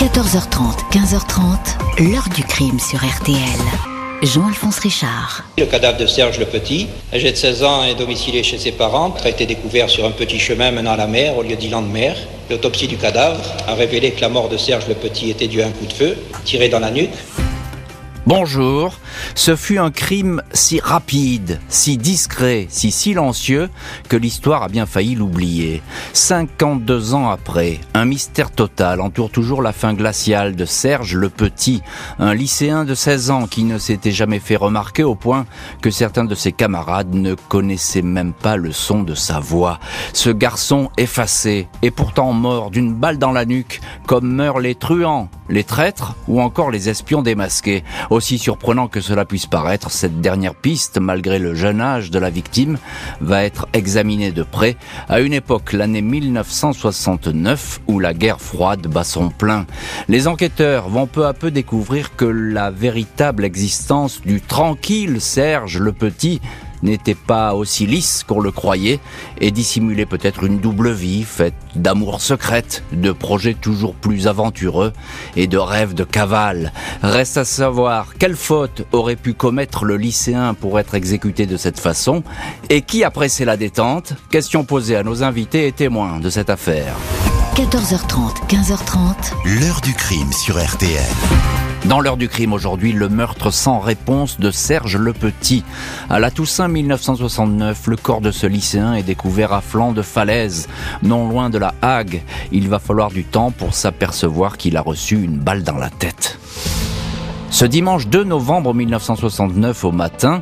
14h30, 15h30, l'heure du crime sur RTL. Jean-Alphonse Richard. Le cadavre de Serge Le Petit, âgé de 16 ans, est domicilié chez ses parents, a été découvert sur un petit chemin menant à la mer au lieu d'îlan de mer. L'autopsie du cadavre a révélé que la mort de Serge Le Petit était due à un coup de feu tiré dans la nuque. Bonjour, ce fut un crime si rapide, si discret, si silencieux que l'histoire a bien failli l'oublier. 52 ans après, un mystère total entoure toujours la fin glaciale de Serge le Petit, un lycéen de 16 ans qui ne s'était jamais fait remarquer au point que certains de ses camarades ne connaissaient même pas le son de sa voix. Ce garçon effacé et pourtant mort d'une balle dans la nuque, comme meurent les truands, les traîtres ou encore les espions démasqués. Aussi surprenant que cela puisse paraître, cette dernière piste, malgré le jeune âge de la victime, va être examinée de près à une époque, l'année 1969, où la guerre froide bat son plein. Les enquêteurs vont peu à peu découvrir que la véritable existence du tranquille Serge le Petit n'était pas aussi lisse qu'on le croyait et dissimulait peut-être une double vie faite d'amour secrète, de projets toujours plus aventureux et de rêves de cavale. Reste à savoir quelle faute aurait pu commettre le lycéen pour être exécuté de cette façon et qui a pressé la détente Question posée à nos invités et témoins de cette affaire. 14h30, 15h30. L'heure du crime sur RTL. Dans l'heure du crime aujourd'hui, le meurtre sans réponse de Serge Le Petit. À la Toussaint 1969, le corps de ce lycéen est découvert à flanc de falaise, non loin de la Hague. Il va falloir du temps pour s'apercevoir qu'il a reçu une balle dans la tête. Ce dimanche 2 novembre 1969 au matin,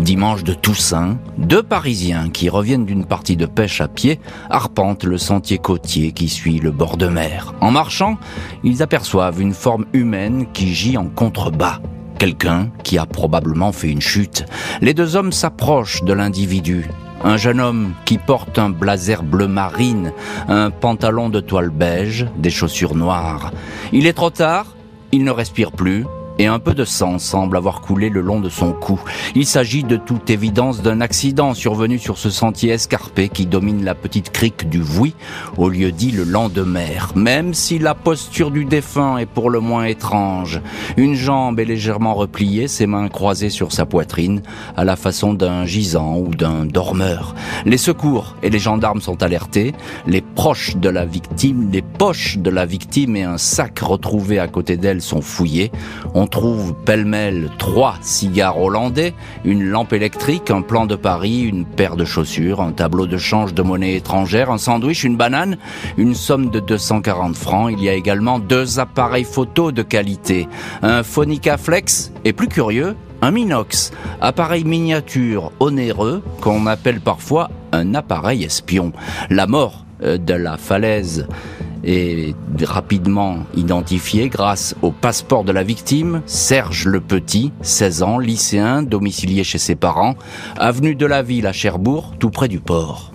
dimanche de Toussaint, deux Parisiens qui reviennent d'une partie de pêche à pied arpentent le sentier côtier qui suit le bord de mer. En marchant, ils aperçoivent une forme humaine qui gît en contrebas. Quelqu'un qui a probablement fait une chute. Les deux hommes s'approchent de l'individu. Un jeune homme qui porte un blazer bleu marine, un pantalon de toile beige, des chaussures noires. Il est trop tard, il ne respire plus, et un peu de sang semble avoir coulé le long de son cou. Il s'agit de toute évidence d'un accident survenu sur ce sentier escarpé qui domine la petite crique du Vouy, au lieu dit le Landemer. Même si la posture du défunt est pour le moins étrange. Une jambe est légèrement repliée, ses mains croisées sur sa poitrine, à la façon d'un gisant ou d'un dormeur. Les secours et les gendarmes sont alertés. Les proches de la victime, les poches de la victime et un sac retrouvé à côté d'elle sont fouillés. Trouve pêle-mêle trois cigares hollandais, une lampe électrique, un plan de Paris, une paire de chaussures, un tableau de change de monnaie étrangère, un sandwich, une banane, une somme de 240 francs. Il y a également deux appareils photo de qualité, un Phonica Flex et plus curieux, un Minox, appareil miniature onéreux qu'on appelle parfois un appareil espion. La mort euh, de la falaise est rapidement identifié grâce au passeport de la victime, Serge Le Petit, 16 ans, lycéen, domicilié chez ses parents, avenue de la Ville à Cherbourg, tout près du port.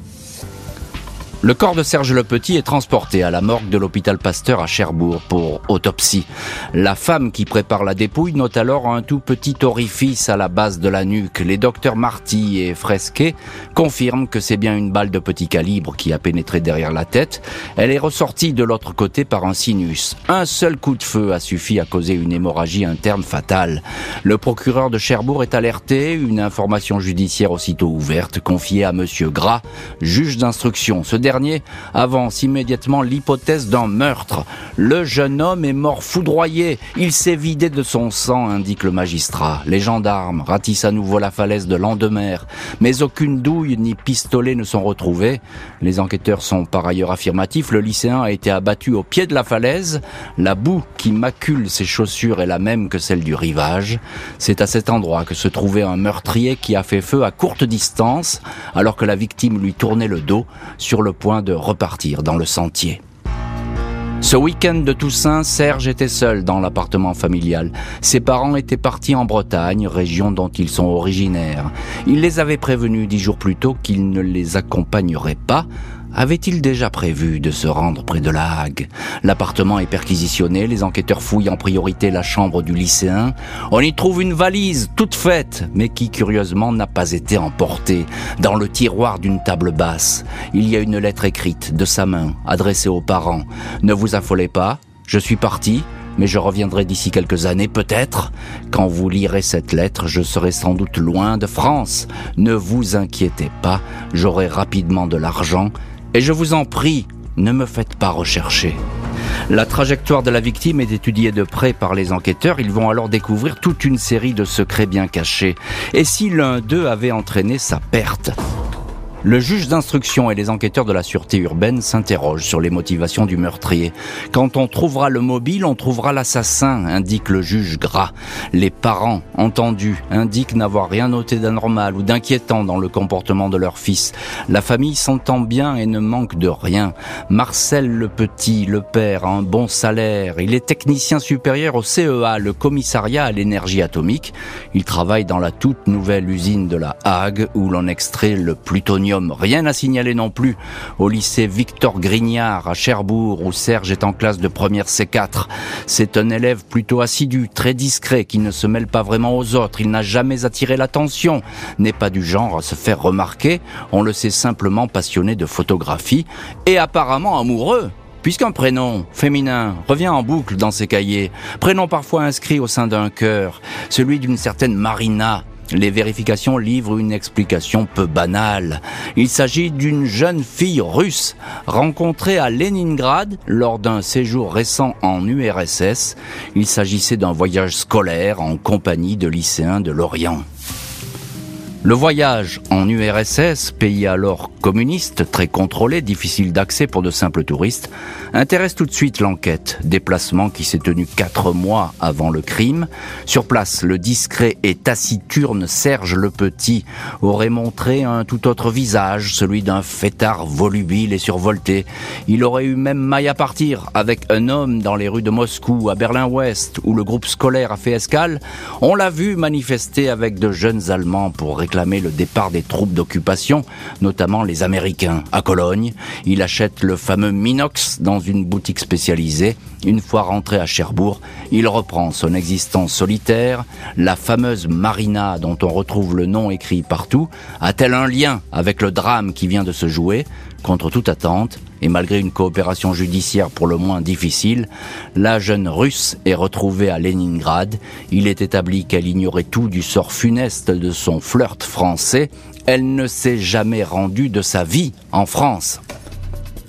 Le corps de Serge Le Petit est transporté à la morgue de l'hôpital Pasteur à Cherbourg pour autopsie. La femme qui prépare la dépouille note alors un tout petit orifice à la base de la nuque. Les docteurs Marty et Fresquet confirment que c'est bien une balle de petit calibre qui a pénétré derrière la tête. Elle est ressortie de l'autre côté par un sinus. Un seul coup de feu a suffi à causer une hémorragie interne fatale. Le procureur de Cherbourg est alerté, une information judiciaire aussitôt ouverte confiée à monsieur Gras, juge d'instruction. Ce dernier avance immédiatement l'hypothèse d'un meurtre. Le jeune homme est mort foudroyé. Il s'est vidé de son sang, indique le magistrat. Les gendarmes ratissent à nouveau la falaise de Landemer, mais aucune douille ni pistolet ne sont retrouvés. Les enquêteurs sont par ailleurs affirmatifs. Le lycéen a été abattu au pied de la falaise. La boue qui macule ses chaussures est la même que celle du rivage. C'est à cet endroit que se trouvait un meurtrier qui a fait feu à courte distance, alors que la victime lui tournait le dos sur le de repartir dans le sentier. Ce week-end de Toussaint, Serge était seul dans l'appartement familial. Ses parents étaient partis en Bretagne, région dont ils sont originaires. Il les avait prévenus dix jours plus tôt qu'ils ne les accompagneraient pas. Avait-il déjà prévu de se rendre près de la Hague? L'appartement est perquisitionné, les enquêteurs fouillent en priorité la chambre du lycéen. On y trouve une valise toute faite, mais qui curieusement n'a pas été emportée. Dans le tiroir d'une table basse, il y a une lettre écrite de sa main, adressée aux parents. Ne vous affolez pas, je suis parti, mais je reviendrai d'ici quelques années peut-être. Quand vous lirez cette lettre, je serai sans doute loin de France. Ne vous inquiétez pas, j'aurai rapidement de l'argent, et je vous en prie, ne me faites pas rechercher. La trajectoire de la victime est étudiée de près par les enquêteurs. Ils vont alors découvrir toute une série de secrets bien cachés. Et si l'un d'eux avait entraîné sa perte? Le juge d'instruction et les enquêteurs de la sûreté urbaine s'interrogent sur les motivations du meurtrier. Quand on trouvera le mobile, on trouvera l'assassin, indique le juge Gras. Les parents, entendus, indiquent n'avoir rien noté d'anormal ou d'inquiétant dans le comportement de leur fils. La famille s'entend bien et ne manque de rien. Marcel le Petit, le père, a un bon salaire. Il est technicien supérieur au CEA, le commissariat à l'énergie atomique. Il travaille dans la toute nouvelle usine de la Hague où l'on extrait le plutonium Rien à signaler non plus au lycée Victor Grignard à Cherbourg où Serge est en classe de première C4. C'est un élève plutôt assidu, très discret, qui ne se mêle pas vraiment aux autres. Il n'a jamais attiré l'attention, n'est pas du genre à se faire remarquer. On le sait simplement passionné de photographie et apparemment amoureux puisqu'un prénom féminin revient en boucle dans ses cahiers, prénom parfois inscrit au sein d'un cœur, celui d'une certaine Marina, les vérifications livrent une explication peu banale. Il s'agit d'une jeune fille russe rencontrée à Leningrad lors d'un séjour récent en URSS. Il s'agissait d'un voyage scolaire en compagnie de lycéens de l'Orient. Le voyage en URSS, pays alors communiste, très contrôlé, difficile d'accès pour de simples touristes, intéresse tout de suite l'enquête. Déplacement qui s'est tenu quatre mois avant le crime. Sur place, le discret et taciturne Serge Le Petit aurait montré un tout autre visage, celui d'un fêtard volubile et survolté. Il aurait eu même maille à partir avec un homme dans les rues de Moscou, à Berlin-Ouest, où le groupe scolaire a fait escale. On l'a vu manifester avec de jeunes Allemands pour réclamer le départ des troupes d'occupation, notamment les Américains. À Cologne, il achète le fameux Minox dans une boutique spécialisée. Une fois rentré à Cherbourg, il reprend son existence solitaire. La fameuse Marina, dont on retrouve le nom écrit partout, a-t-elle un lien avec le drame qui vient de se jouer Contre toute attente, et malgré une coopération judiciaire pour le moins difficile, la jeune russe est retrouvée à Leningrad. Il est établi qu'elle ignorait tout du sort funeste de son flirt français. Elle ne s'est jamais rendue de sa vie en France.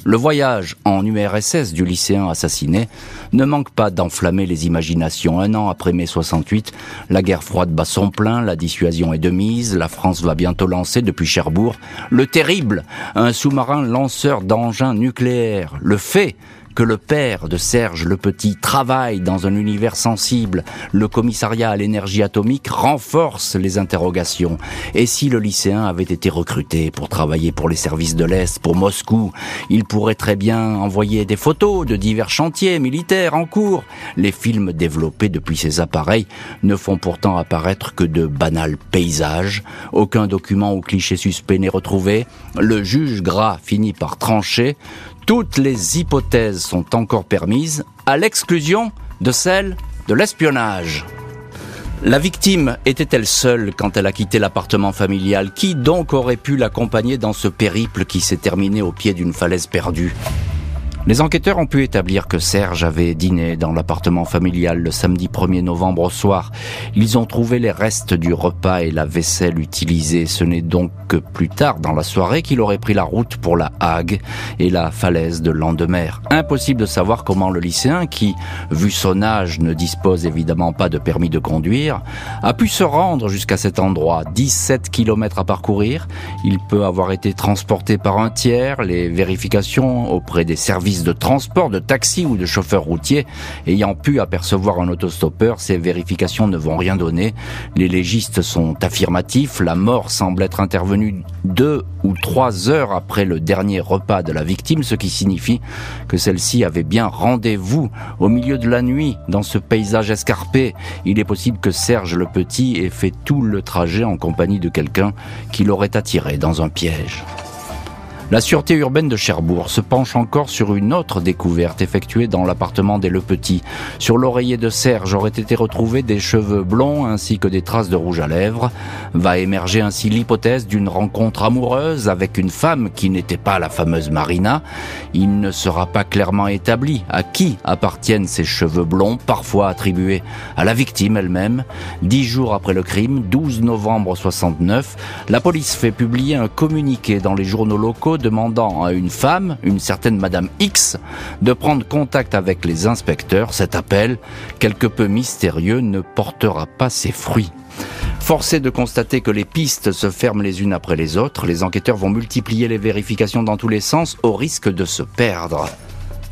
Le voyage en URSS du lycéen assassiné ne manque pas d'enflammer les imaginations. Un an après mai 68, la guerre froide bat son plein, la dissuasion est de mise, la France va bientôt lancer depuis Cherbourg le terrible, un sous-marin lanceur d'engins nucléaires, le fait que le père de Serge le Petit travaille dans un univers sensible, le commissariat à l'énergie atomique renforce les interrogations. Et si le lycéen avait été recruté pour travailler pour les services de l'Est, pour Moscou, il pourrait très bien envoyer des photos de divers chantiers militaires en cours. Les films développés depuis ces appareils ne font pourtant apparaître que de banals paysages. Aucun document ou cliché suspect n'est retrouvé. Le juge Gras finit par trancher. Toutes les hypothèses sont encore permises, à l'exclusion de celle de l'espionnage. La victime était-elle seule quand elle a quitté l'appartement familial? Qui donc aurait pu l'accompagner dans ce périple qui s'est terminé au pied d'une falaise perdue? Les enquêteurs ont pu établir que Serge avait dîné dans l'appartement familial le samedi 1er novembre au soir. Ils ont trouvé les restes du repas et la vaisselle utilisée. Ce n'est donc que plus tard dans la soirée qu'il aurait pris la route pour la Hague et la falaise de Landemer. Impossible de savoir comment le lycéen, qui, vu son âge, ne dispose évidemment pas de permis de conduire, a pu se rendre jusqu'à cet endroit. 17 km à parcourir. Il peut avoir été transporté par un tiers. Les vérifications auprès des services de transport, de taxi ou de chauffeur routier ayant pu apercevoir un autostoppeur, ces vérifications ne vont rien donner. Les légistes sont affirmatifs, la mort semble être intervenue deux ou trois heures après le dernier repas de la victime, ce qui signifie que celle-ci avait bien rendez-vous au milieu de la nuit dans ce paysage escarpé. Il est possible que Serge le Petit ait fait tout le trajet en compagnie de quelqu'un qui l'aurait attiré dans un piège. La sûreté urbaine de Cherbourg se penche encore sur une autre découverte effectuée dans l'appartement des Le Petit. Sur l'oreiller de Serge auraient été retrouvés des cheveux blonds ainsi que des traces de rouge à lèvres. Va émerger ainsi l'hypothèse d'une rencontre amoureuse avec une femme qui n'était pas la fameuse Marina. Il ne sera pas clairement établi à qui appartiennent ces cheveux blonds, parfois attribués à la victime elle-même. Dix jours après le crime, 12 novembre 69, la police fait publier un communiqué dans les journaux locaux demandant à une femme, une certaine Madame X, de prendre contact avec les inspecteurs. Cet appel, quelque peu mystérieux, ne portera pas ses fruits. Forcé de constater que les pistes se ferment les unes après les autres, les enquêteurs vont multiplier les vérifications dans tous les sens au risque de se perdre.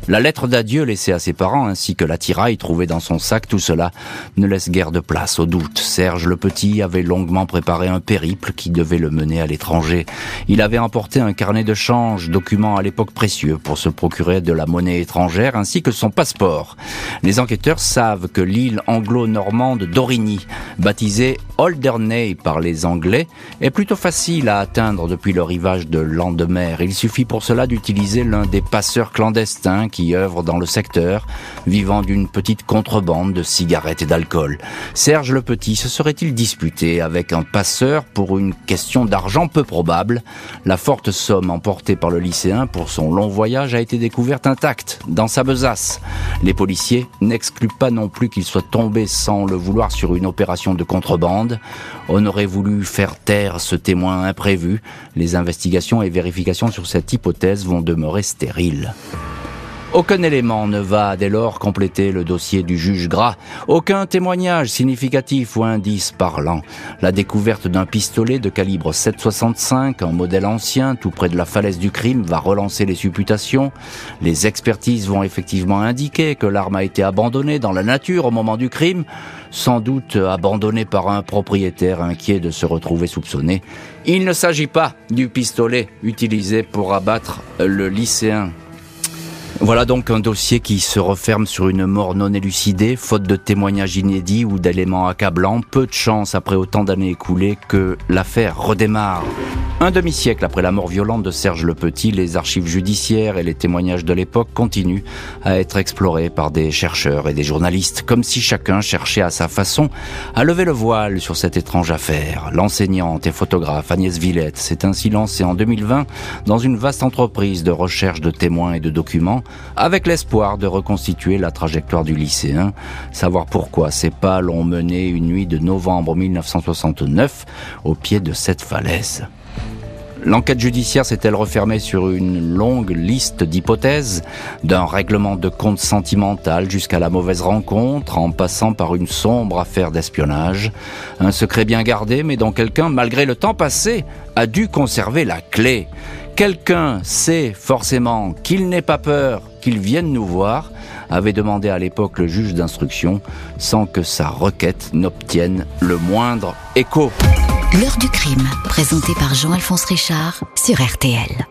La lettre d'adieu laissée à ses parents ainsi que l'attirail trouvé dans son sac, tout cela ne laisse guère de place au doute. Serge le Petit avait longuement préparé un périple qui devait le mener à l'étranger. Il avait emporté un carnet de change, document à l'époque précieux pour se procurer de la monnaie étrangère ainsi que son passeport. Les enquêteurs savent que l'île anglo-normande d'Origny, baptisée Alderney par les Anglais, est plutôt facile à atteindre depuis le rivage de Landemer. Il suffit pour cela d'utiliser l'un des passeurs clandestins qui œuvrent dans le secteur, vivant d'une petite contrebande de cigarettes et d'alcool. Serge le Petit se serait-il disputé avec un passeur pour une question d'argent peu probable? La forte somme emportée par le lycéen pour son long voyage a été découverte intacte dans sa besace. Les policiers n'excluent pas non plus qu'il soit tombé sans le vouloir sur une opération de contrebande. On aurait voulu faire taire ce témoin imprévu. Les investigations et vérifications sur cette hypothèse vont demeurer stériles. Aucun élément ne va dès lors compléter le dossier du juge Gras. Aucun témoignage significatif ou indice parlant. La découverte d'un pistolet de calibre 7,65, un modèle ancien, tout près de la falaise du crime, va relancer les supputations. Les expertises vont effectivement indiquer que l'arme a été abandonnée dans la nature au moment du crime, sans doute abandonnée par un propriétaire inquiet de se retrouver soupçonné. Il ne s'agit pas du pistolet utilisé pour abattre le lycéen voilà donc un dossier qui se referme sur une mort non élucidée, faute de témoignages inédits ou d'éléments accablants. Peu de chance après autant d'années écoulées que l'affaire redémarre. Un demi-siècle après la mort violente de Serge Le Petit, les archives judiciaires et les témoignages de l'époque continuent à être explorés par des chercheurs et des journalistes, comme si chacun cherchait à sa façon à lever le voile sur cette étrange affaire. L'enseignante et photographe Agnès Villette s'est ainsi lancée en 2020 dans une vaste entreprise de recherche de témoins et de documents, avec l'espoir de reconstituer la trajectoire du lycéen, savoir pourquoi ces pas l'ont mené une nuit de novembre 1969 au pied de cette falaise. L'enquête judiciaire s'est-elle refermée sur une longue liste d'hypothèses, d'un règlement de compte sentimental jusqu'à la mauvaise rencontre, en passant par une sombre affaire d'espionnage, un secret bien gardé, mais dont quelqu'un, malgré le temps passé, a dû conserver la clé. Quelqu'un sait forcément qu'il n'est pas peur qu'il vienne nous voir, avait demandé à l'époque le juge d'instruction, sans que sa requête n'obtienne le moindre écho. L'heure du crime, présenté par Jean-Alphonse Richard sur RTL.